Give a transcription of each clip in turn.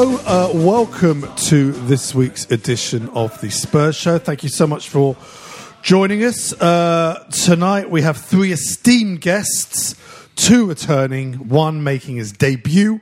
Hello, uh, welcome to this week's edition of the Spurs Show. Thank you so much for joining us. Uh, tonight we have three esteemed guests, two returning, one making his debut.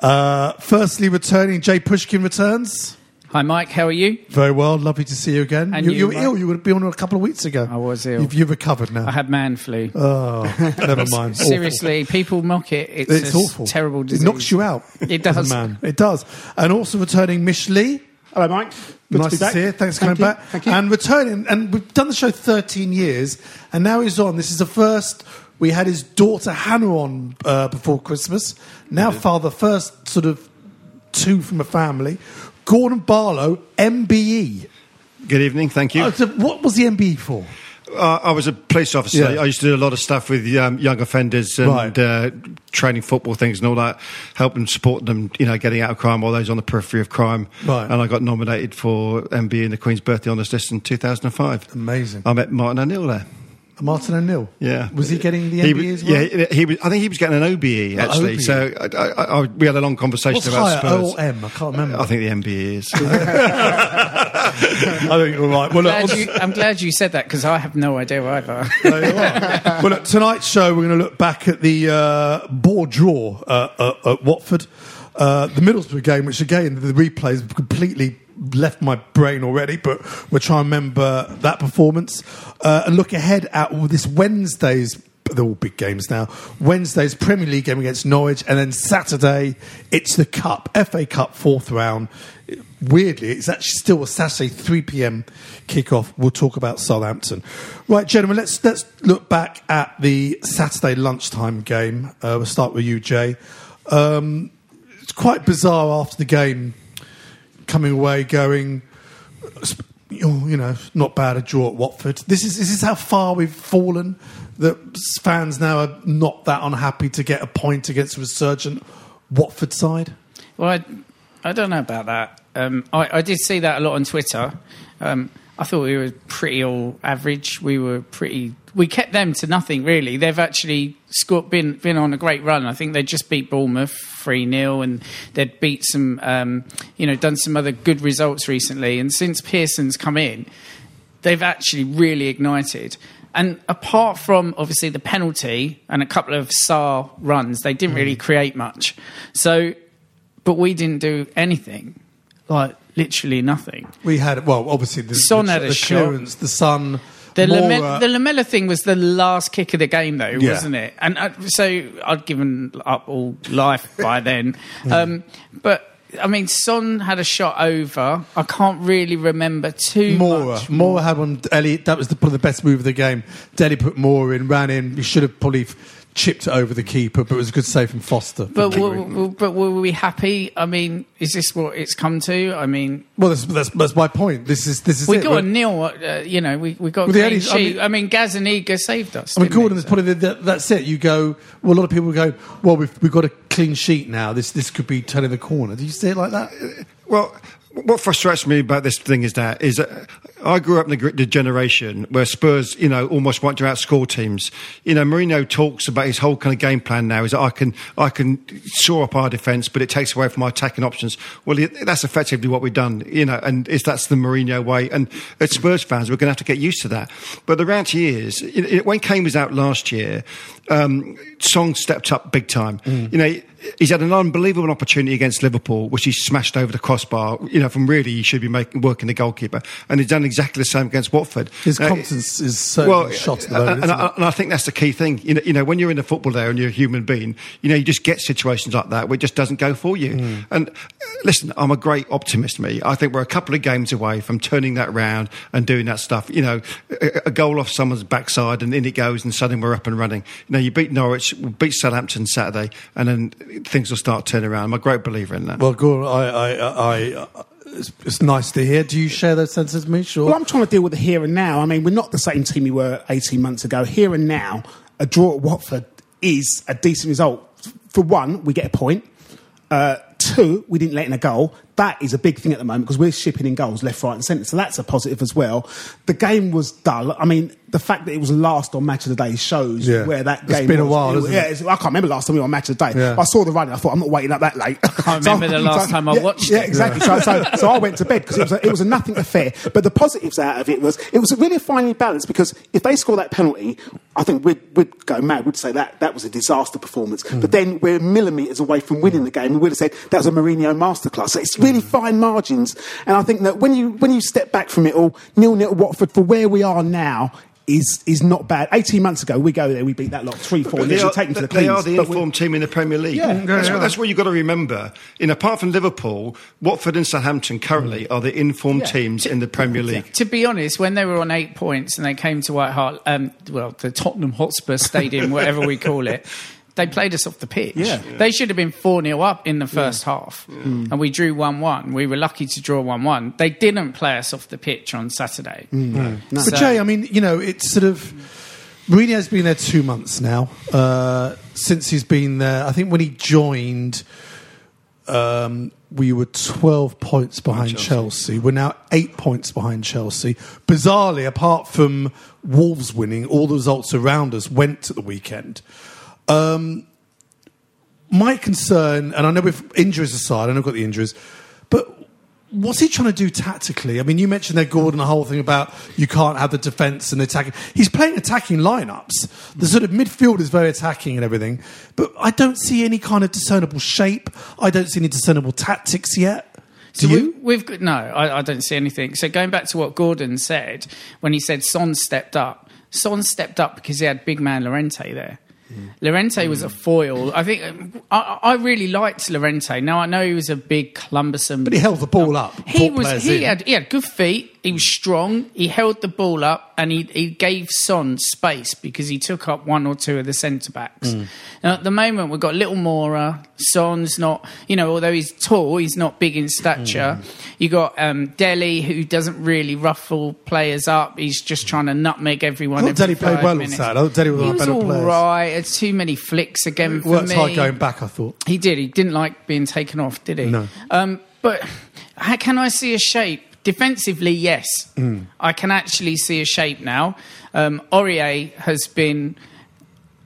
Uh, firstly, returning, Jai Pushkin returns. Hi, Mike. How are you? Very well, lovely to see you again. And you, you, you were Mike? ill, you would be on a couple of weeks ago. I was ill. You've, you've recovered now. I had man flu. oh, never mind. Awful. Seriously, people mock it. It's, It's a awful. terrible disease. It knocks you out. It as a does. man. It does. And also returning Mich Leigh. hello, Mike. Good nice to be to see you. Thanks for Thank coming you. back. Thank you. And returning, and we've done the show 13 years, and now he's on. This is the first. We had his daughter Hannah on uh, before Christmas. Now, father, first sort of two from a family. Gordon Barlow, MBE. Good evening, thank you. Oh, so what was the MBE for? Uh, I was a police officer. Yeah. I used to do a lot of stuff with um, young offenders and Right. uh, training football things and all that, helping support them, you know, getting out of crime, all those on the periphery of crime. Right. And I got nominated for MBE in the Queen's Birthday Honours List in 2005. Amazing. I met Martin O'Neill there. Martin O'Neill. Yeah. Was he getting the He MBE as well? Yeah, he was. I think he was getting an OBE actually. OBE. So I, I, I, we had a long conversation What's about higher, O Spurs. or M? I can't remember. I think the MBE is. I think you're right. Well, look, Glad you, I'm glad you said that because I have no idea either. There you are. well, look, tonight's show, we're going to look back at the uh, ball draw uh, uh, at Watford. Uh, the Middlesbrough game, which again, the replays have completely left my brain already, but we'll try and remember that performance uh, and look ahead at this Wednesday's. They're all big games now. Wednesday's Premier League game against Norwich, and then Saturday it's the Cup, FA Cup fourth round. Weirdly, it's actually still a Saturday 3 p.m. kickoff. We'll talk about Southampton. Right, gentlemen, let's let's look back at the Saturday lunchtime game. Uh, we'll start with you, Jai. Um, it's quite bizarre after the game, coming away going, oh, you know, not bad a draw at Watford. This is this is how far we've fallen. That fans now are not that unhappy to get a point against a resurgent Watford side. well, I, I don't know about that. Um, I, I did see that a lot on Twitter. Um, I thought we were pretty all average. We were pretty. We kept them to nothing really. They've actually scored, been been on a great run. I think they just beat Bournemouth three 0 and they'd beat some, um, you know, done some other good results recently. And since Pearson's come in, they've actually really ignited. And apart from obviously the penalty and a couple of Sarr runs, they didn't really create much. So, but we didn't do anything, like literally nothing. We had well, obviously the, Son the, had a the shot. clearance, the Son. The, Moura- Lame- the Lamela thing was the last kick of the game, though, Yeah. wasn't it? And uh, so I'd given up all life by then. um, but I mean, Son had a shot over. I can't really remember too Moura. much. Moura had one. Elliot, that was the, probably the best move of the game. Dele put Moura in, ran in. He should have probably chipped over the keeper, but it was a good save from Foster. But were, were- but were we happy? I mean, is this what it's come to? I mean, well, that's, that's, that's my point. This is this is we it. got a We're- nil. Uh, you know, we we got Well, the clean only- I mean- I mean, Gazzaniga saved us. I mean. Gordon has So- put it. That, that's it. You go. Well, a lot of people go. Well, we've we've got a clean sheet now. This this could be turning the corner. Do you see it like that? Well, what frustrates me about this thing is that is that I grew up in the, the generation where Spurs, you know, almost want to outscore teams. You know, Mourinho talks about his whole kind of game plan now is that I can I can shore up our defence, but it takes away from our attacking options. Well, that's effectively what we've done. You know, and it's, that's the Mourinho way. And as Spurs fans, we're going to have to get used to that. But the reality is, it, it, when Kane was out last year, um, Son stepped up big time. You know. He's had an unbelievable opportunity against Liverpool, which he smashed over the crossbar. You know, from really he should be making working the goalkeeper, and he's done exactly the same against Watford. His Now, confidence is certainly shot at the moment. and, I, and I think that's the key thing. You know, you know, when you're in the football there and you're a human being, you know, you just get situations like that where it just doesn't go for you. Mm. And uh, listen, I'm a great optimist. Me, I think we're a couple of games away from turning that round and doing that stuff. You know, a, a goal off someone's backside and in it goes, and suddenly we're up and running. You know, you beat Norwich, we beat Southampton Saturday, and then things will start turning around. I'm a great believer in that. Well, I, I, I, I it's, it's nice to hear. Do you share those senses, me? Sure. Well, I'm trying to deal with the here and now. I mean, we're not the same team we were 18 months ago. Here and now, a draw at Watford is a decent result. For one, we get a point. Uh, two, we didn't let in a goal. That is a big thing at the moment because we're shipping in goals left, right, and centre. So that's a positive as well. The game was dull. I mean, the fact that it was last on match of the day shows Yeah. where that It's game been a was. while, It- hasn't yeah, it? it's- I can't remember last time we were on match of the day. Yeah. I saw the running. I thought I'm not waiting up that late. I can't remember the last time I watched Yeah, it. exactly. So, so, so I went to bed because it was a, it was a nothing affair. But the positives out of it was it was a really fine balance because if they score that penalty, I think we'd, we'd go mad. We'd say that that was a disaster performance. But mm. then we're millimetres away from winning the game, and we'd have said that was a Mourinho masterclass. So it's really fine margins, and I think that when you when you step back from it all, nil nil Watford for where we are now. Is, is not bad. 18 months ago, we go there, we beat that lot 3 4 But They are take them to the they are the informed team in the Premier League. Yeah. that's, Yeah, what, yeah. that's what you've got to remember. In apart from Liverpool, Watford and Southampton currently are the informed Yeah. teams in the Premier League. to be honest, when they were on eight points and they came to White Hart, um, well, the Tottenham Hotspur Stadium, whatever we call it, they played us off the pitch. Yeah. They should have been 4 0 up in the first half. And we drew 1 1. We were lucky to draw 1 1. They didn't play us off the pitch on Saturday. But So- Jai, I mean, you know, it's sort of Mourinho's been there two months now. Uh, since he's been there, I think when he joined, um, we were twelve points behind Chelsea. We're now eight points behind Chelsea. Bizarrely, apart from Wolves winning, all the results around us went to the weekend. Um, my concern, and I know with injuries aside, I know I've got the injuries, but what's he trying to do tactically? I mean, you mentioned there, Gordon, the whole thing about you can't have the defence and attacking. He's playing attacking lineups. The sort of midfield is very attacking and everything, but I don't see any kind of discernible shape. I don't see any discernible tactics yet. Do So you? We, have got, no, I, I don't see anything. So going back to what Gordon said when he said Son stepped up, Son stepped up because he had big man Llorente there. Mm. Llorente was a foil. I think I, I really liked Llorente. Now I know he was a big cumbersome, But he held the ball up, He was. He in. had. He had good feet. He was strong. He held the ball up, and he, he gave Son space because he took up one or two of the centre backs. Mm. Now at the moment we've got Little Moura. Son's not. You know, although he's tall, he's not big in stature. Mm. You got um, Dele, who doesn't really ruffle players up. He's just trying to nutmeg everyone. I thought Dele played well on minutes. Saturday. I thought Dele was one of the better all players. right. It's too many flicks again for Worked me. hard going back, I thought. He did. He didn't like being taken off, did he? No. Um, but how can I see a shape? Defensively, yes. Mm. I can actually see a shape now. Um, Aurier has been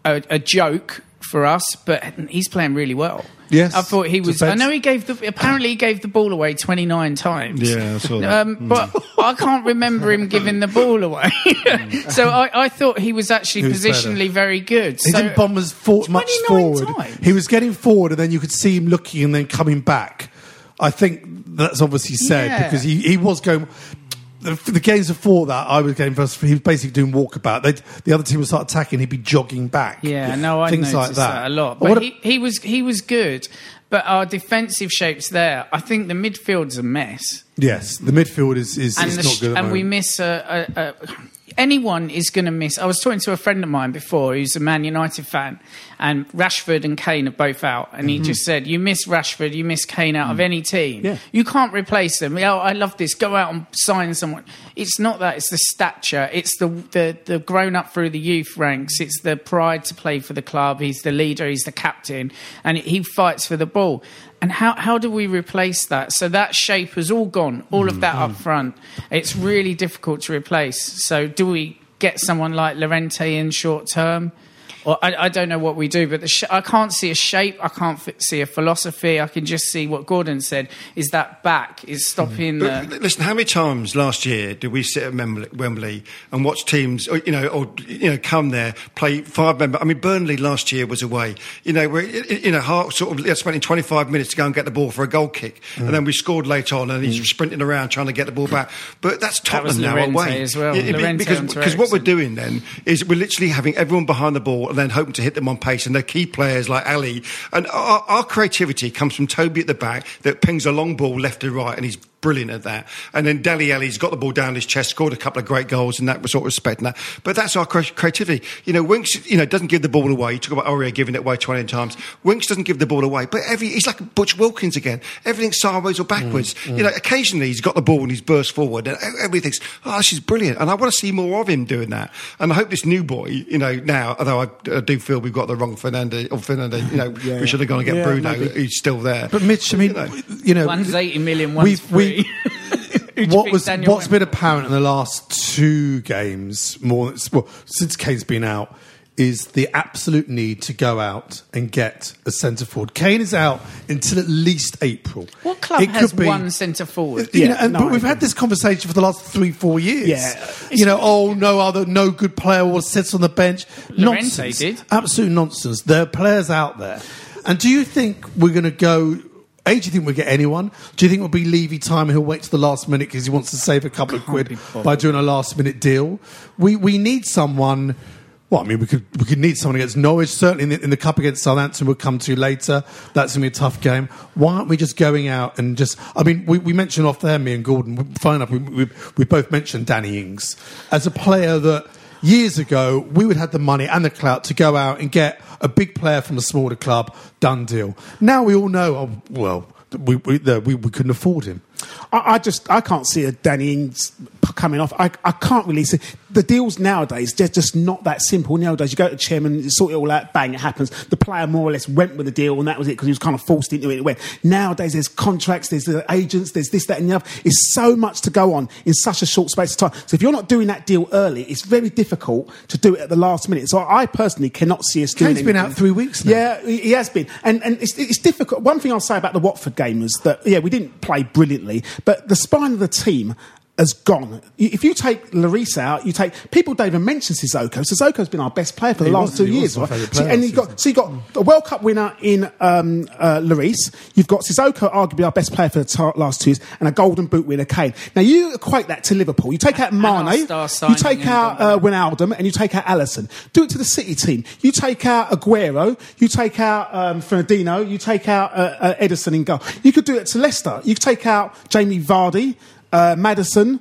a, a joke for us, but he's playing really well. Yes. I thought he was. I know he gave the. Apparently, he gave the ball away twenty nine times. Yeah, I saw that. Um, but I can't remember him giving the ball away. so I, I thought he was actually He was better. positionally very good. He so, didn't bomb as for, much forward. times. He was getting forward, and then you could see him looking and then coming back. I think that's obviously said Yeah. because he, he was going. The, the games before that, I was getting first. He was basically doing walkabout. They'd, the other team would start attacking. He'd be jogging back. Yeah, no, I things noticed like that. that. a lot. But he, he was he was good. But our defensive shape's there. I think the midfield's a mess, yes, the midfield is is, and is the not good. And we miss a, a, a anyone is going to miss. I was talking to a friend of mine before who's a Man United fan, and Rashford and Kane are both out, and he mm-hmm. just said, "You miss Rashford, you miss Kane out of mm. any team. Yeah. You can't replace them. Oh, I love this. Go out and sign someone. It's not that. It's the stature. It's the the, the grown up through the youth ranks. It's the pride to play for the club. He's the leader. He's the captain, and he fights for the ball. And how, how do we replace that? So that shape has all gone, all of that up mm-hmm. front. It's really difficult to replace. So do we get someone like Llorente in short term? Or I, I don't know what we do, but the sh- I can't see a shape. I can't f- see a philosophy. I can just see what Gordon said is that back is stopping mm. But the. listen, how many times last year did we sit at Wembley, Wembley and watch teams, or, you know, or you know, come there play five member? I mean, Burnley last year was away. You know, where you know, Hart sort of spending twenty five minutes to go and get the ball for a goal kick, mm. and then we scored late on, and he's mm. sprinting around trying to get the ball back. But that's That was Tottenham now Llorente away as well. Because because what we're doing then is we're literally having everyone behind the ball and then hoping to hit them on pace, and they're key players like Alli. And our, our creativity comes from Toby at the back that pings a long ball left to right, and he's brilliant at that. And then Dele Alli's got the ball down his chest, scored a couple of great goals in that sort of respect. And that. But that's our creativity. You know, Winks, you know, doesn't give the ball away. You talk about Aurier giving it away 20 times. Winks doesn't give the ball away. But every, he's like Butch Wilkins again. Everything's sideways or backwards. Mm, mm. You know, occasionally he's got the ball and he's burst forward and everybody thinks, oh, this is brilliant. And I want to see more of him doing that. And I hope this new boy, you know, now, although I, I do feel we've got the wrong Fernando, or Fernando, you know, we should have gone and get Yeah, Bruno. maybe. He's still there. But Mitch, I mean, You know. you know, One's 80 million, one's we've- we- free. Who do you what was Daniel what's been apparent in the last two games, more well, since Kane's been out, is the absolute need to go out and get a centre forward. Kane is out until at least April. What club It has be- one centre forward? You Yeah, know, and, no, but we've had this conversation for the last three, four years. Yeah. you know, oh no other, no good player will sit on the bench. Llorente nonsense, did. absolute nonsense. There are players out there, and do you think we're going to go? A, do you think we'll get anyone? Do you think it'll be Levy time he'll wait to the last minute because he wants to save a couple of quid by doing a last minute deal? We we need someone. Well, I mean, we could we could need someone against Norwich. Certainly in the, in the cup against Southampton, we'll come to later. That's going to be a tough game. Why aren't we just going out and just? I mean, we, we mentioned off there, me and Gordon. Fine enough. We, we, we both mentioned Danny Ings as a player that years ago we would have the money and the clout to go out and get a big player from a smaller club. Done deal. Now we all know. Oh, well, we we, we we couldn't afford him. I, I just I can't see a Danny Ings coming off. I, I can't really see the deals nowadays. They're just not that simple nowadays. You go to the chairman, you sort it all out, bang, it happens. The player more or less went with the deal, and that was it because he was kind of forced into it. Went. Nowadays, there's contracts, there's the agents, there's this, that, and the other. It's so much to go on in such a short space of time. So if you're not doing that deal early, it's very difficult to do it at the last minute. So I personally cannot see us doing. Kane's been out three weeks now. Yeah, he he has been, and and it's, it's difficult. One thing I'll say about the Watford game was that yeah, we didn't play brilliantly, but the spine of the team has gone. If you take Larissa out, you take people don't even mention Sissoko. Sissoko's been our best player for the He last was- two years, right? player and you got so you got a World Cup winner in um, uh, Lloris. You've got Sissoko, arguably our best player for the ta- last two years, and a Golden Boot winner, Kane. Now you equate that to Liverpool. You take out And Mane, you take out uh, Wijnaldum, and you take out Alisson. Do it to the City team. You take out Aguero, you take out um, Fernandinho, you take out uh, uh, Ederson in goal. You could do it to Leicester. You could take out Jamie Vardy, uh, Maddison.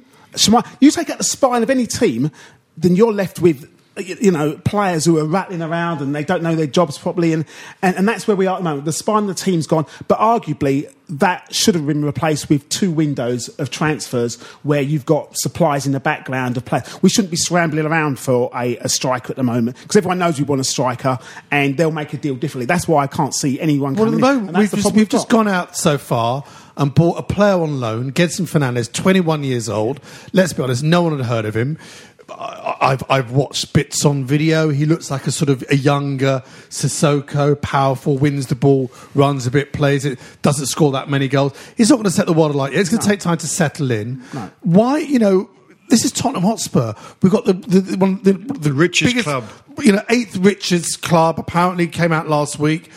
You take out the spine of any team, then you're left with you know players who are rattling around and they don't know their jobs properly, and, and, and that's where we are at the moment. The spine of the team's gone, but arguably that should have been replaced with two windows of transfers where you've got supplies in the background of players. We shouldn't be scrambling around for a, a striker at the moment because everyone knows we want a striker and they'll make a deal differently. That's why I can't see anyone Well, at coming the in. moment, and we've, the just, we've just gone out so far and bought a player on loan, Gedson Fernandes, 21 years old. Let's be honest, no one had heard of him. I- I've, I've watched bits on video. He looks like a sort of a younger Sissoko, powerful, wins the ball, runs a bit, plays it, doesn't score that many goals. He's not going to set the world alight. It's going to take time to settle in. Why, you know, this is Tottenham Hotspur. We've got the the, the, one, the, the richest biggest- club. you know, eighth richest club apparently came out last week.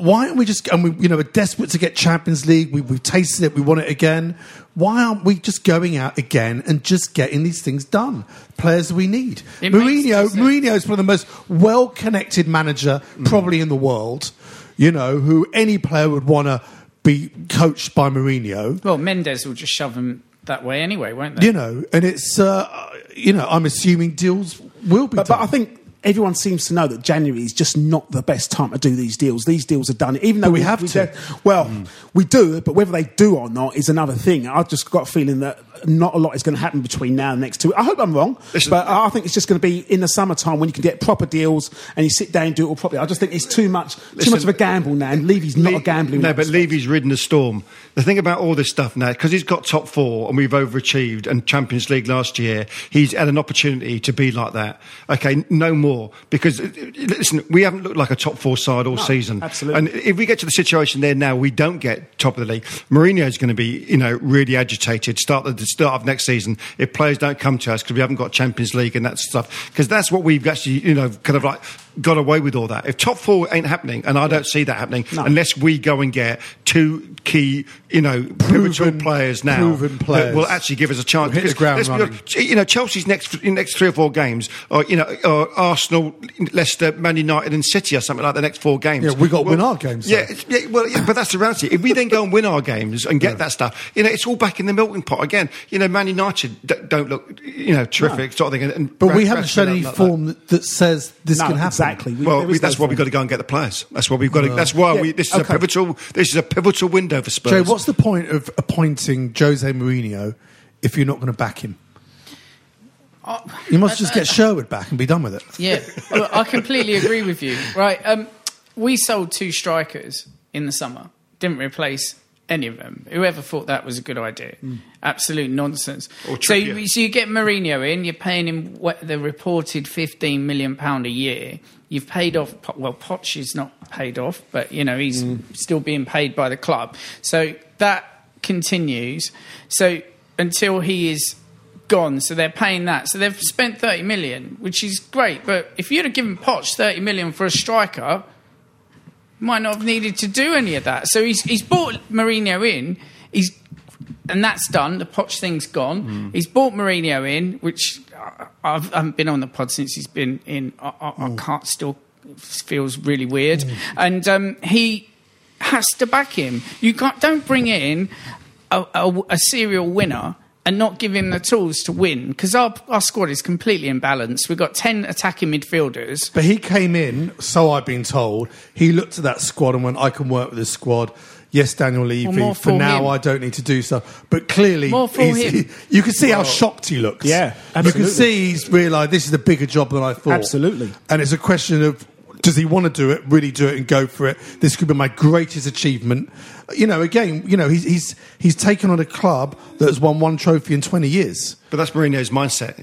Why aren't we just, and we, you know, we're desperate to get Champions League. We, we've tasted it. We want it again. Why aren't we just going out again and just getting these things done? Players we need. It makes Mourinho. Mourinho is one of the most well-connected manager probably in the world. You know, who any player would want to be coached by Mourinho. Well, Mendes will just shove him that way anyway, won't they? You know, and it's uh, you know, I'm assuming deals will be But, done. but I think everyone seems to know that January is just not the best time to do these deals. These deals are done, even though But we have to. do- well, mm. we do, but whether they do or not is another thing. I've just got a feeling that not a lot is going to happen between now and the next two. I hope I'm wrong, Listen- but I think it's just going to be in the summertime when you can get proper deals and you sit down and do it all properly. I just think it's too much, too Listen- much of a gamble now. And Levy's not Le- a gambling. No, but Levy's ridden the storm. The thing about all this stuff now, because he's got top four and we've overachieved and Champions League last year, he's had an opportunity to be like that. Okay, no more. Because, uh, listen, we haven't looked like a top four side all season. absolutely. And if we get to the situation there now, we don't get top of the league. Mourinho is going to be, you know, really agitated start at the start of next season if players don't come to us because we haven't got Champions League and that stuff. Because that's what we've actually, you know, kind of like got away with all that. If top four ain't happening, and I don't see that happening No. unless we go and get two key, you know, pivotal players now proven that players. will actually give us a chance. Hit the ground let's be running. you know, Chelsea's next next three or four games, or you know, or Arsenal, Leicester, Man United, and City, or something like the next four games. Yeah, we got to win our games, Yeah, yeah, well, yeah, but that's the reality. If we then go and win our games and get that stuff, you know, it's all back in the melting pot again. You know, Man United don't look, you know, terrific sort of thing. And, and but we haven't shown any like form that, that says this No, can happen. Exactly. We- Well, we, is no that's why we've got to go and get the players. That's why we've got to. That's why Yeah, we. This is okay. a pivotal. This is a pivotal window for Spurs. Joe, what's the point of appointing Jose Mourinho if you're not going to back him? You must just get Sherwood back and be done with it. Yeah, well, I completely agree with you. Right, um, we sold two strikers in the summer. Didn't replace any of them. Whoever thought that was a good idea? Hmm. Absolute nonsense. Or So, you- so you get Mourinho in. You're paying him what, the reported 15 million pound a year. You've paid off. Well, Poch is not paid off, but you know he's hmm. still being paid by the club. So that continues. So until he is gone, so they're paying that. So they've spent 30 million, which is great. But if you'd have given Poch 30 million for a striker, might not have needed to do any of that. So he's he's bought Mourinho in. He's and that's done. The Poch thing's gone. Mm. He's bought Mourinho in, which I, I've, I haven't been on the pod since he's been in. I, I, I mm. can't still feels really weird, mm. and um, he has to back him. You can't don't bring in a, a, a serial winner. And not give him the tools to win because our, our squad is completely imbalanced. We've got 10 attacking midfielders. But he came in, so I've been told. He looked at that squad and went, "I can work with this squad." Yes, Daniel Levy. Well, for for now, him. I don't need to do so. But clearly, More for he's- him. he- you can see how shocked he looks. Yeah, absolutely. you can see he's realised this is a bigger job than I thought. Absolutely. and it's a question of does he want to do it, really do it, and go for it? This could be my greatest achievement. You know, again, you know, he's he's he's taken on a club that has won one trophy in twenty years. But that's Mourinho's mindset.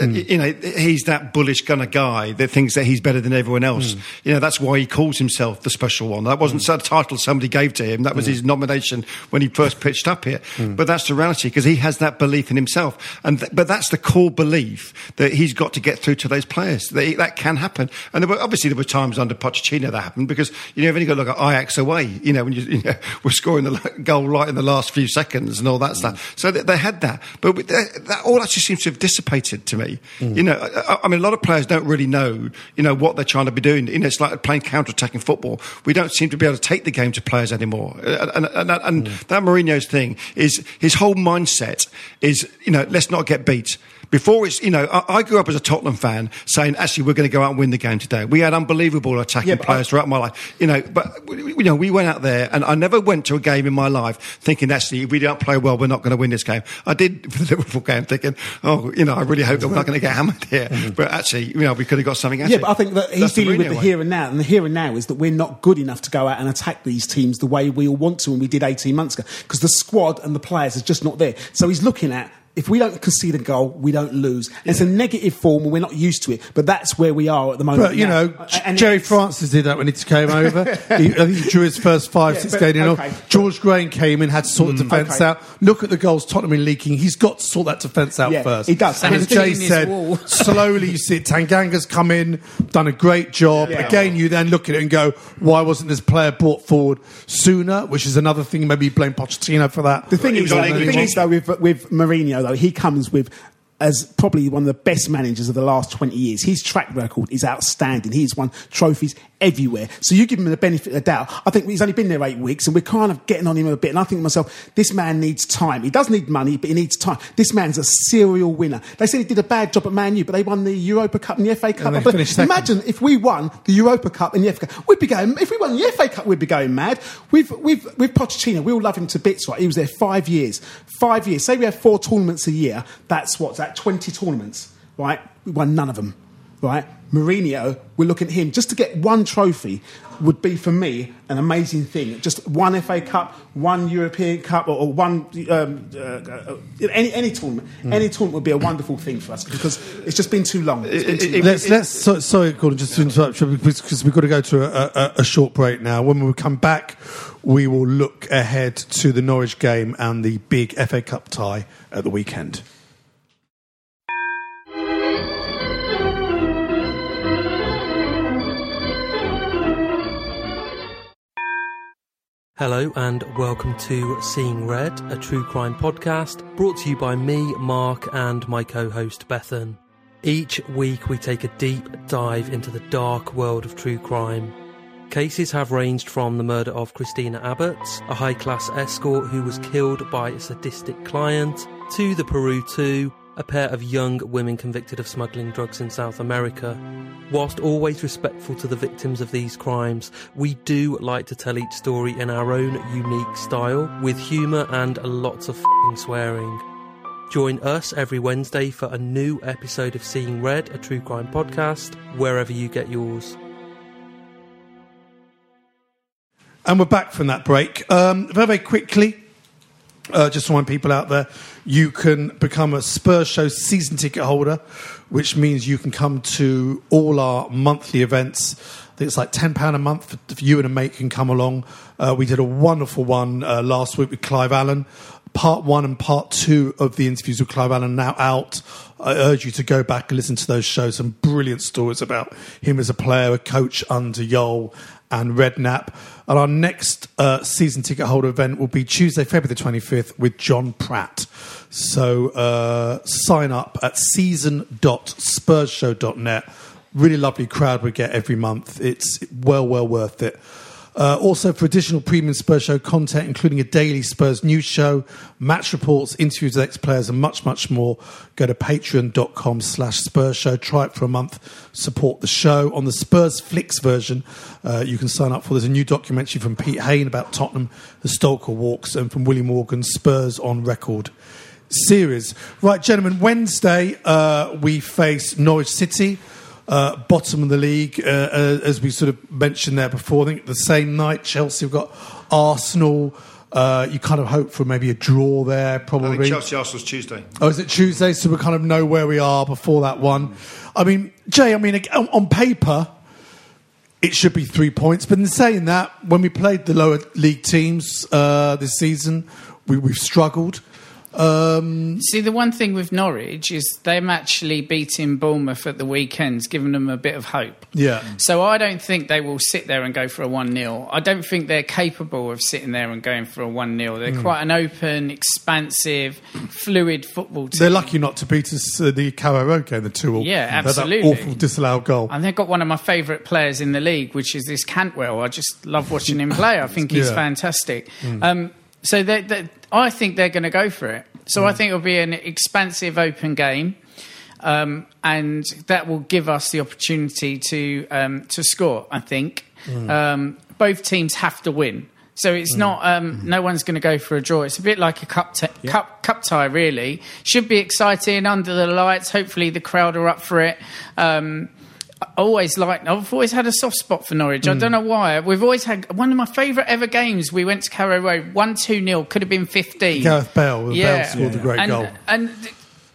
Uh, hmm. You know, he's that bullish kind of guy that thinks that he's better than everyone else. Hmm. You know, that's why he calls himself the special one. That wasn't hmm. a title somebody gave to him. That was his nomination when he first pitched up here. But that's the reality because he has that belief in himself. And th- but that's the core belief that he's got to get through to those players. That, he- that can happen. And there were, obviously there were times under Pochettino that happened because you know if you've only got to look at Ajax away. You know when you, you know, scoring the goal right in the last few seconds and all that stuff. Mm. So they, they had that, but that, that all actually seems to have dissipated to me. Mm. You know, I, I mean, a lot of players don't really know, you know, what they're trying to be doing. You know, it's like playing counter-attacking football. We don't seem to be able to take the game to players anymore. And, and, and, and mm. that Mourinho's thing is his whole mindset is, you know, let's not get beat. Before it's, you know, I, I grew up as a Tottenham fan saying, actually, we're going to go out and win the game today. We had unbelievable attacking Yeah, players I- throughout my life. You know, but, you know, we went out there and I never went to a game in my life thinking, actually, if we don't play well, we're not going to win this game. I did for the Liverpool game thinking, oh, you know, I really hope that we're not going to get hammered here. Mm-hmm. But actually, you know, we could have got something out Yeah, it. but I think that he's That's the dealing with the way. here and now, and the here and now is that we're not good enough to go out and attack these teams the way we all want to, and we did 18 months ago, because the squad and the players is just not there. So he's looking at. If we don't concede a goal, we don't lose. It's a negative form, and we're not used to it. But that's where we are at the moment. But you now. know, and Gerry Francis did that when he came over. he, I think he drew his first five, Yeah, six but- games in a row. okay. George Graham came in, had to sort mm, the defence okay. out. Look at the goals Tottenham are leaking. He's got to sort that defence out Yeah, first. he does. And And as Jai said, slowly you see it. Tanganga's come in, done a great job. Yeah. Again, you then look at it and go, why wasn't this player brought forward sooner? Which is another thing. Maybe you blame Pochettino for that. The thing is, though, the thing is though, with, with Mourinho, though, he comes with as probably one of the best managers of the last 20 years. His track record is outstanding. He's won trophies everywhere. So you give him the benefit of the doubt. I think he's only been there eight weeks, and we're kind of getting on him a bit. And I think to myself, this man needs time. He does need money, but he needs time. This man's a serial winner. They said he did a bad job at Man U, but they won the Europa Cup and the FA Cup. they But finished second. Imagine if we won the Europa Cup and the FA Cup, we'd be going. If we won the FA Cup, we'd be going mad. We've we've with Pochettino, we all love him to bits, right? He was there five years. Five years. Say we have four tournaments a year. That's what's that? Twenty tournaments, right? We won none of them, right? Mourinho, we're looking at him just to get one trophy would be for me an amazing thing. Just one FA Cup, one European Cup, or, or one um, uh, uh, any any tournament. Any tournament would be a wonderful thing for us because it's just been too long. Been too long. Let's let's so, sorry, Gordon, just to interrupt you because we've got to go to a, a, a short break now. When we come back, we will look ahead to the Norwich game and the big FA Cup tie at the weekend. Hello and welcome to Seeing Red, a true crime podcast brought to you by me, Mark, and my co host Bethan. Each week we take a deep dive into the dark world of true crime. Cases have ranged from the murder of Christina Abbott, a high class escort who was killed by a sadistic client, to the Peru 2, a pair of young women convicted of smuggling drugs in South America. Whilst always respectful to the victims of these crimes, we do like to tell each story in our own unique style, with humour and lots of swearing. Join us every Wednesday for a new episode of Seeing Red, a true crime podcast, wherever you get yours. And we're back from that break. Um, very, very quickly, uh, just to people out there, you can become a Spurs Show season ticket holder, which means you can come to all our monthly events. It's like £10 a month for, for you and a mate can come along. Uh, we did a wonderful one uh, last week with Clive Allen. Part one and part two of the interviews with Clive Allen now out. I urge you to go back and listen to those shows. Some brilliant stories about him as a player, a coach under Jol and Redknapp. And our next uh, season ticket holder event will be Tuesday, February the 25th with John Pratt. So uh, sign up at season.spursshow.net. Really lovely crowd we get every month. It's well, well worth it. Uh, also, for additional premium Spurs Show content, including a daily Spurs news show, match reports, interviews with ex-players, and much, much more, go to patreon.com slash Spurs Show. Try it for a month. Support the show. On the Spurs Flicks version, uh, you can sign up for. There's a new documentary from Pete Hain about Tottenham, the Stolker Walks, and from Willie Morgan, Spurs on Record series. Right, gentlemen, Wednesday uh, we face Norwich City. Uh, bottom of the league, uh, uh, as we sort of mentioned there before. I think the same night, Chelsea have got Arsenal. Uh, you kind of hope for maybe a draw there, probably. Chelsea Arsenal's Tuesday. Oh, is it Tuesday? So we kind of know where we are before that one. I mean, Jay, I mean, on on paper, it should be three points. But in saying that, when we played the lower league teams uh, this season, we, we've struggled. Um, See, the one thing with Norwich is them actually beating Bournemouth at the weekends, giving them a bit of hope. yeah. So I don't think they will sit there and go for a 1 0. I don't think they're capable of sitting there and going for a 1 0. They're Hmm. quite an open, expansive, fluid football team. They're lucky not to beat us uh, the Carrow Road game, the two all. Yeah, absolutely. That awful disallowed goal. And they've got one of my favourite players in the league, which is this Cantwell. I just love watching him play. I think he's Yeah. fantastic. Um, so they, they, I think they're going to go for it. So I think it'll be an expansive, open game. Um, and that will give us the opportunity to um, to score. I think um, both teams have to win, so it's not um, no one's going to go for a draw. It's a bit like a cup t- cup cup tie, really. Should be exciting under the lights. Hopefully, the crowd are up for it. Always like. I've always had a soft spot for Norwich. I don't know why. We've always had one of my favourite ever games. We went to Carrow Road, one two 0 Could have been fifteen. Gareth Bale. Bale scored a great and, goal. And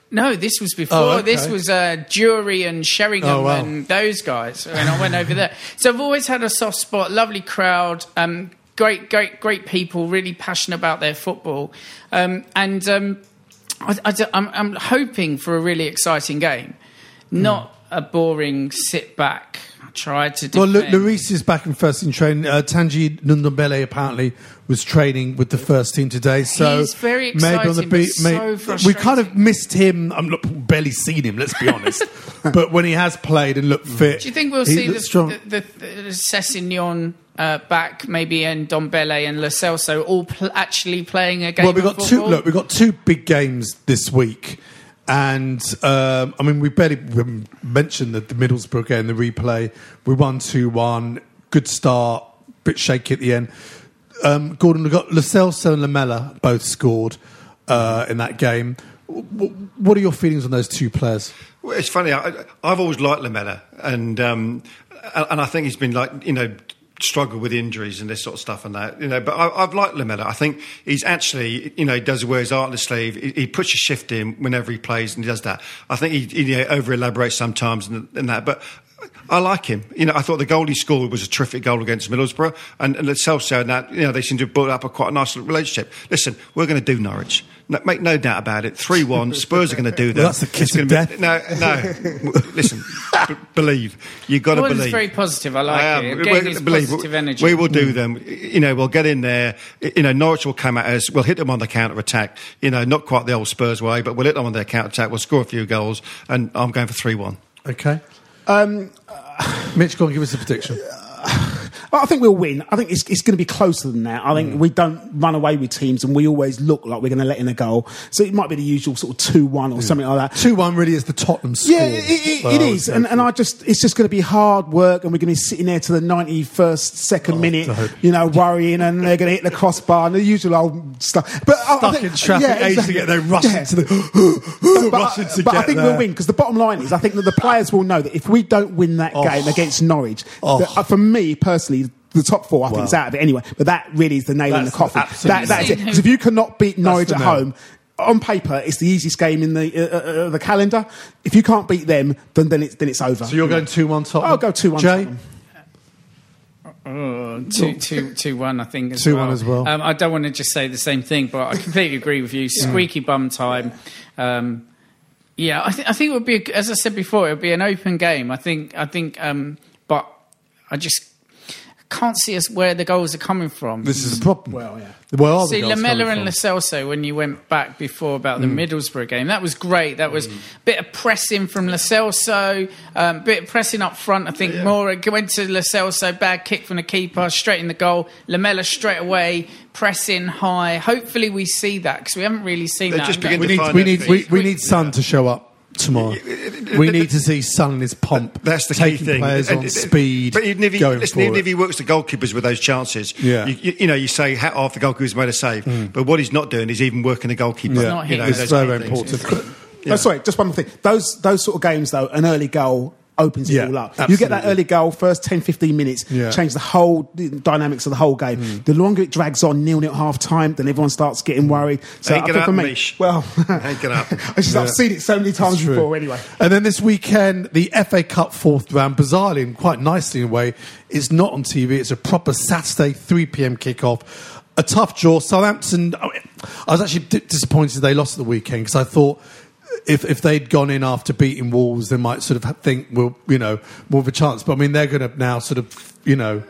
no, this was before. Oh, okay. This was uh, Jury and Sheringham Oh, wow. and those guys. And I went over there. So I've always had a soft spot. Lovely crowd. Um, great, great, great people. Really passionate about their football. Um, and um, I, I, am I'm hoping for a really exciting game. Not a boring sit back. Tried to Well, defend. Lu- Luis is back in first team training. Uh, Tanguy Ndombele apparently was training with the first team today. So He's very maybe on the beat, so we kind of missed him. I'm not barely seen him. Let's be honest. but when he has played and looked fit, Do you think we'll see the, strong. the, the, the Sessegnon uh, back, maybe, and Ndombele and Lo Celso all pl- actually playing a game? well, we got two. Look, we got two big games this week, and um, I mean, we barely mentioned that the Middlesbrough game, the replay, we won two one. Good start, bit shaky at the end. Um, Gordon, got Celso and Lamela both scored uh, in that game. W- what are your feelings on those two players? Well, it's funny. I, I've always liked Lamela, and um, and I think he's been like you know struggled with injuries and this sort of stuff and that you know. But I, I've liked Lamela. I think he's actually you know he does wear his art on his sleeve. He, he puts a shift in whenever he plays, and he does that. I think he, he you know, over elaborates sometimes and, and that, but. I like him. You know, I thought the goal he scored was a terrific goal against Middlesbrough, and, and Celso and that. You know, they seem to have built up a quite a nice relationship. Listen, we're going to do Norwich. No, make no doubt about it. Three one. Spurs are going to do that. Well, that's the kiss It's of gonna death. Be, no, no. Listen, b- believe. You've got to Gordon's believe. very positive. I like am. it. We're gonna his believe. positive energy. We will do them. You know, we'll get in there. You know, Norwich will come at us. We'll hit them on the counter attack. You know, not quite the old Spurs way, but we'll hit them on their counter attack. We'll score a few goals, and I'm going for three one. Okay. Um, Mitch, go on, give us a prediction. I think we'll win. I think it's, it's going to be closer than that. I think Mm. we don't run away with teams and we always look like we're going to let in a goal. So it might be the usual sort of 2 1 or something like that. Two one really is the Tottenham score. Yeah, it, it, it is, and, and. I just it's just going to be hard work, and we're going to be sitting there to the ninety first second Oh, minute, you know, worrying, and they're going to hit the crossbar and the usual old stuff. But I- I Stuck think- in traffic, yeah, ages to exactly. get there, rushing Yeah. to the but, rushing to but I think there. we'll win because the bottom line is I think that the players will know that if we don't win that Oh. game against Norwich, Oh. that, uh, for me personally. The top four, I think, Wow. is out of it anyway. But that really is the nail in the coffin. absolutely- That, that is it. Because if you cannot beat Norwich at home, on paper, it's the easiest game in the uh, uh, uh, the calendar. If you can't beat them, then then it's then it's over. So you're going two one Tottenham. I'll go 2-1 Jai. Tottenham. Oh, two, two, two, one, I think. As 2-1 as well. Um, I don't want to just say the same thing, but I completely agree with you. Squeaky bum time. Um, yeah, I, th- I think it would be, a- as I said before, it would be an open game. I think, I think, um, but I just can't see us where the goals are coming from. This is the problem. Well, yeah. Where are the See, goals Lamela and from? Lo when you went back before about the Middlesbrough game, that was great. That was a bit of pressing from Lo Celso, um, bit of pressing up front. I think more it went to Lo Celso, bad kick from the keeper, straight in the goal. Lamela straight away, pressing high. Hopefully, we see that because we haven't really seen They that. just We need, we need, we, feet. we need Son to show up tomorrow. We need to see Son in his pomp. That's the key thing. players on speed. But even if he, listen, even it. if he works the goalkeepers with those chances, Yeah. you, you, you know, you say hat off the goalkeeper's made a save. Hmm. But what he's not doing is even working the goalkeeper. Yeah. not you know, it's those very, kind very of things. important. Oh, sorry, just one more thing. Those those sort of games, though, an early goal opens it Yeah, all up. You get that early goal, first 10, 15 minutes, Yeah. change the whole dynamics of the whole game. Hmm. The longer it drags on, nil nil at half time, then everyone starts getting worried. So Ain't I gonna think for happen, me, Mish. well, Ain't gonna happen. I just, I've seen it so many times before. Anyway, And then this weekend, the FA Cup fourth round, bizarrely and quite nicely in a way, is not on TV. It's a proper Saturday 3 p.m. kickoff. A tough draw. Southampton, I was actually di- disappointed they lost at the weekend because I thought if, if they'd gone in after beating Wolves, they might sort of think, well, you know, more of a chance. But I mean, they're going to now sort of, you know,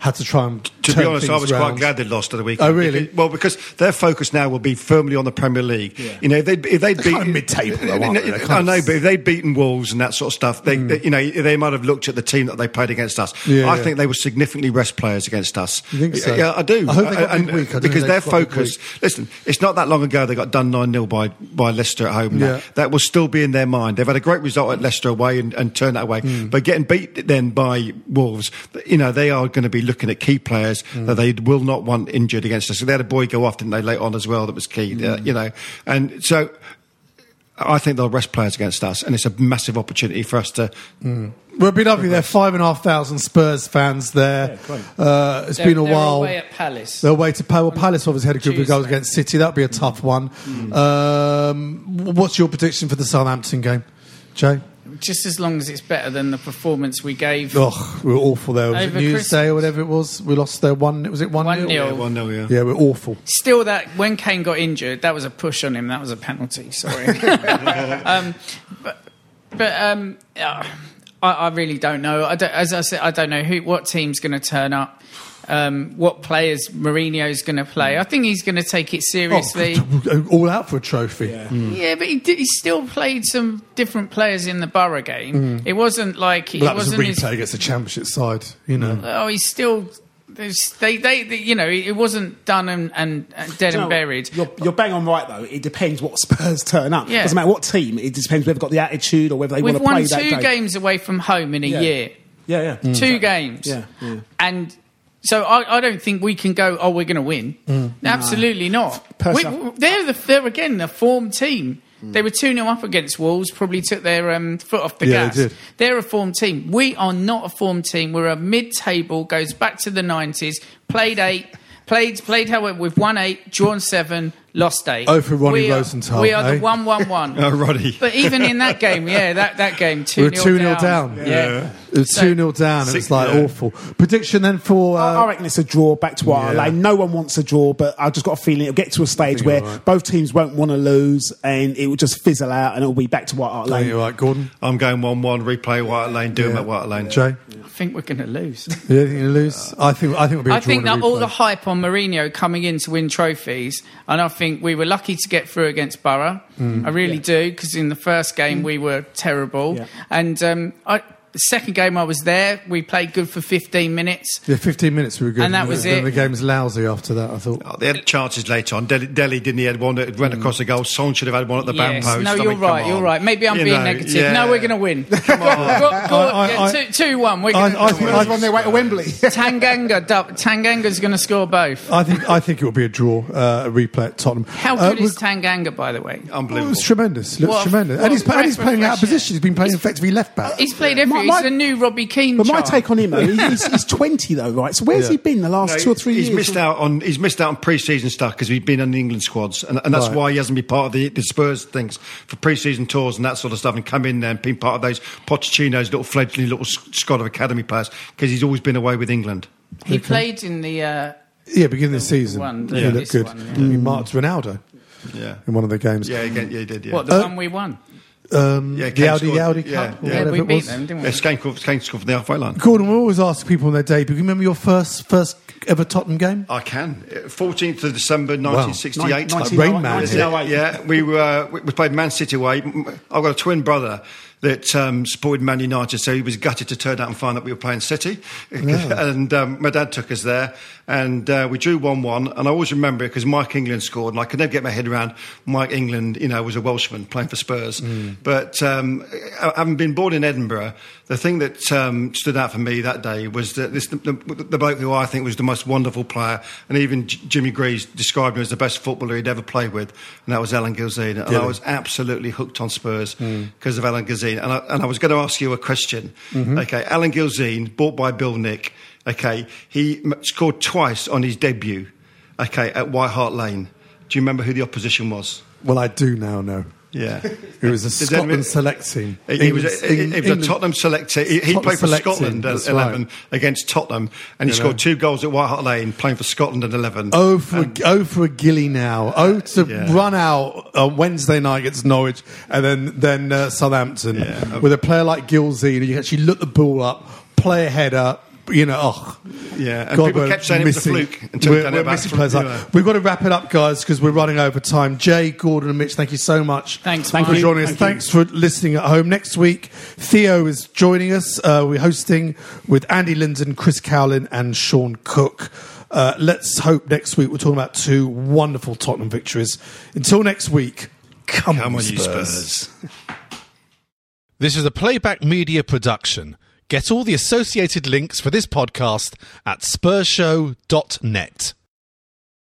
have to try and. To be honest, I was round. quite glad they lost at the weekend. Oh, really? Because- well, because their focus now will be firmly on the Premier League. You know, if they if they They're beat kind of mid-table, though, aren't they? I know, but if they'd beaten Wolves and that sort of stuff, they, they- you know they might have looked at the team that they played against us. Yeah, I yeah. think they were significantly rest players against us. You think so? Yeah, I do. I hope they got And- midweek. I because their focus. Listen, it's not that long ago they got done nine 0 by by Leicester at home. Yeah. That, that will still be in their mind. They've had a great result at Leicester away and, and turned that away, Hmm. but getting beat then by Wolves, you know they are going to be looking at key players Hmm. that they will not want injured against us. So they had a boy go off, didn't they, late on as well? That was key, Hmm. uh, you know, and so. I think they'll rest players against us, and it's a massive opportunity for us to. Well, it'd be lovely. There are five and a half thousand Spurs fans there. uh, it's They're- been a they're while. away at Palace. They're away to Palace. Palace obviously had a good Tuesday. goals against City. That'd be a tough one. Um, what's your prediction for the Southampton game, Jai? Just as long as it's better than the performance we gave. Oh, we were awful there. Was it Over Newsday or whatever it was? We lost there one. Was it one? 1-0. nil? Yeah, 1-0, yeah. Yeah, we're awful. Still, that when Kane got injured, that was a push on him. That was a penalty. Sorry. um, but But um, uh, I, I really don't know. I don't, as I said, I don't know who, what team's going to turn up. Um, what players Mourinho's going to play? I think he's going to take it seriously. Oh, all out for a trophy. Yeah, hmm. but he, did, he still played some different players in the Borough game. Hmm. It wasn't like it Well, that was a wasn't his replay against the championship side, you know. Oh, he's still. There's, they, they, they, you know, it wasn't done and, and, and dead Do you and buried. You're, you're bang on right though. It depends what Spurs turn up. Yeah. Doesn't matter what team. It depends whether they've got the attitude or whether they We've want to play that We've won two game. games away from home in a Yeah. year. Yeah, yeah. Hmm. Two games. Yeah, yeah. And so I, I don't think we can go. Oh, we're going to win. Mm. Absolutely not. We, we- they're the they're again the form team. They were 2 0 up against Wolves, probably took their um, foot off the Yeah, gas. they did. They're a form team. We are not a form team. We're a mid table, goes back to the 90s, played eight, played played how we've won eight, drawn seven, lost eight. Oh, for Ronnie we are, We are eh? the 1 1 1. Oh, Roddy. But even in that game, yeah, that, that game, 2 We were 2 0 down. Yeah. It was So- 2 0 down. It was like yeah. awful. Prediction then for. I- Uh, I reckon it's a draw back to White Hart Yeah. Lane. No one wants a draw, but I've just got a feeling it'll get to a stage where right. both teams won't want to lose and it will just fizzle out and it'll be back to White Hart Lane. you're right, Gordon. I'm going 1 1, replay White Lane, do 'em Yeah. at White Lane. Jai? I think we're going to lose. Yeah, think you lose? I think I think it'll be a I draw think and a that all the hype on Mourinho coming in to win trophies, and I think we were lucky to get through against Borough. Mm. I really do, because in the first game we were terrible. Yeah. And um, I, the second game I was there, we played good for 15 minutes. Yeah, 15 minutes we were good. And that was then it. the game was lousy after that, I thought. Oh, they had chances later on. Dele, Dele didn't he had one that went across the goal. Son should have had one at the back Yes. post. No, you're mean, right. You're right. Maybe I'm You being know, negative. yeah. No, we're going to win. Come on. I- I- two, two, one. We're going to win. I- Everyone's on their way to Wembley. Tanganga, Tanganga's going to score both. I think I think it will be a draw, uh, a replay at Tottenham. How Uh, good is Tanganga, by the way? Oh, it Unbelievable. was tremendous. Looks What tremendous. what and he's, and he's playing out of of fresh air. position. He's been playing effectively left back. He's played everywhere. My- He's the new Robbie Keane. But my child. take on him, though, he's, he's 20 though, right? So where's Yeah. he been the last No, two or three he's years? missed out on he's missed out on pre-season stuff because he's been in the England squads, and, and that's Right. why he hasn't been part of the, the Spurs things for pre-season tours and that sort of stuff, and come in there and been part of those Pochettino's little fledgling little s- squad of academy players because he's always been away with England. He played in the. Uh, Yeah, beginning of the season. One, he yeah. looked good. one, yeah. He marked Ronaldo Yeah, in one of the games. yeah, again, yeah, he did. Yeah, what, the Uh, one we won? Um, Yeah, the Audi, the scored. Audi Yeah, Cup. yeah. Yeah, we beat them, didn't we? yeah Kane scored, Kane scored from the halfway line. Gordon, we always ask people on their debut. Can you remember your first first ever Tottenham game? I can. Fourteenth of December, nineteen sixty-eight. Nin- Rain Man, Yeah, yeah, we were. We we played Man City away. M- I've got a twin brother that um, supported Man United, so he was gutted to turn out and find that we were playing City. and um, my dad took us there, and uh, we drew one-one. And I always remember it because Mike England scored, and I could never get my head around Mike England. You know, was a Welshman playing for Spurs. But um, having been born in Edinburgh, the thing that um, stood out for me that day was that this the, the, the bloke who I think was the most wonderful player, and even J- Jimmy Greaves described him as the best footballer he'd ever played with, and that was Alan Gilzean. And I was absolutely hooked on Spurs because of Alan Gilzean. And I, and I was going to ask you a question. Mm-hmm. Okay, Alan Gilzean, bought by Bill Nick. Okay, he scored twice on his debut. Okay, at White Hart Lane. Do you remember who the opposition was? Well, I do now know. Yeah. It was a Does Scotland anyone- select team. He, he was a, he- he was a Tottenham selector. He, he Tottenham played for select team, Scotland at 11 right. against Tottenham, and he You scored know. two goals at White Hart Lane playing for Scotland at 11. Oh for oh for a gilly now. Oh to Yeah. run out on Wednesday night against Norwich and then then uh, Southampton Yeah. with a player like Gilzean. You actually look the ball up, play a header. You know, oh, Yeah, and God, people we're kept saying it was a fluke until we're, we're missing players. Like, yeah. We've got to wrap it up, guys, because we're running over time. Jai, Gordon, and Mich, thank you so much. Thanks, thank for Mike. joining us. Thank you. Thanks for listening at home. Next week, Theo is joining us. Uh, we're hosting with Andy Linden, Chris Cowlin, and Sean Cook. Uh, let's hope next week we're talking about two wonderful Tottenham victories. Until next week, come, Come on, on, you Spurs. Spurs. This is a playback media production. Get all the associated links for this podcast at spursshow.net.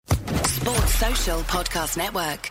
Sports Social Podcast Network.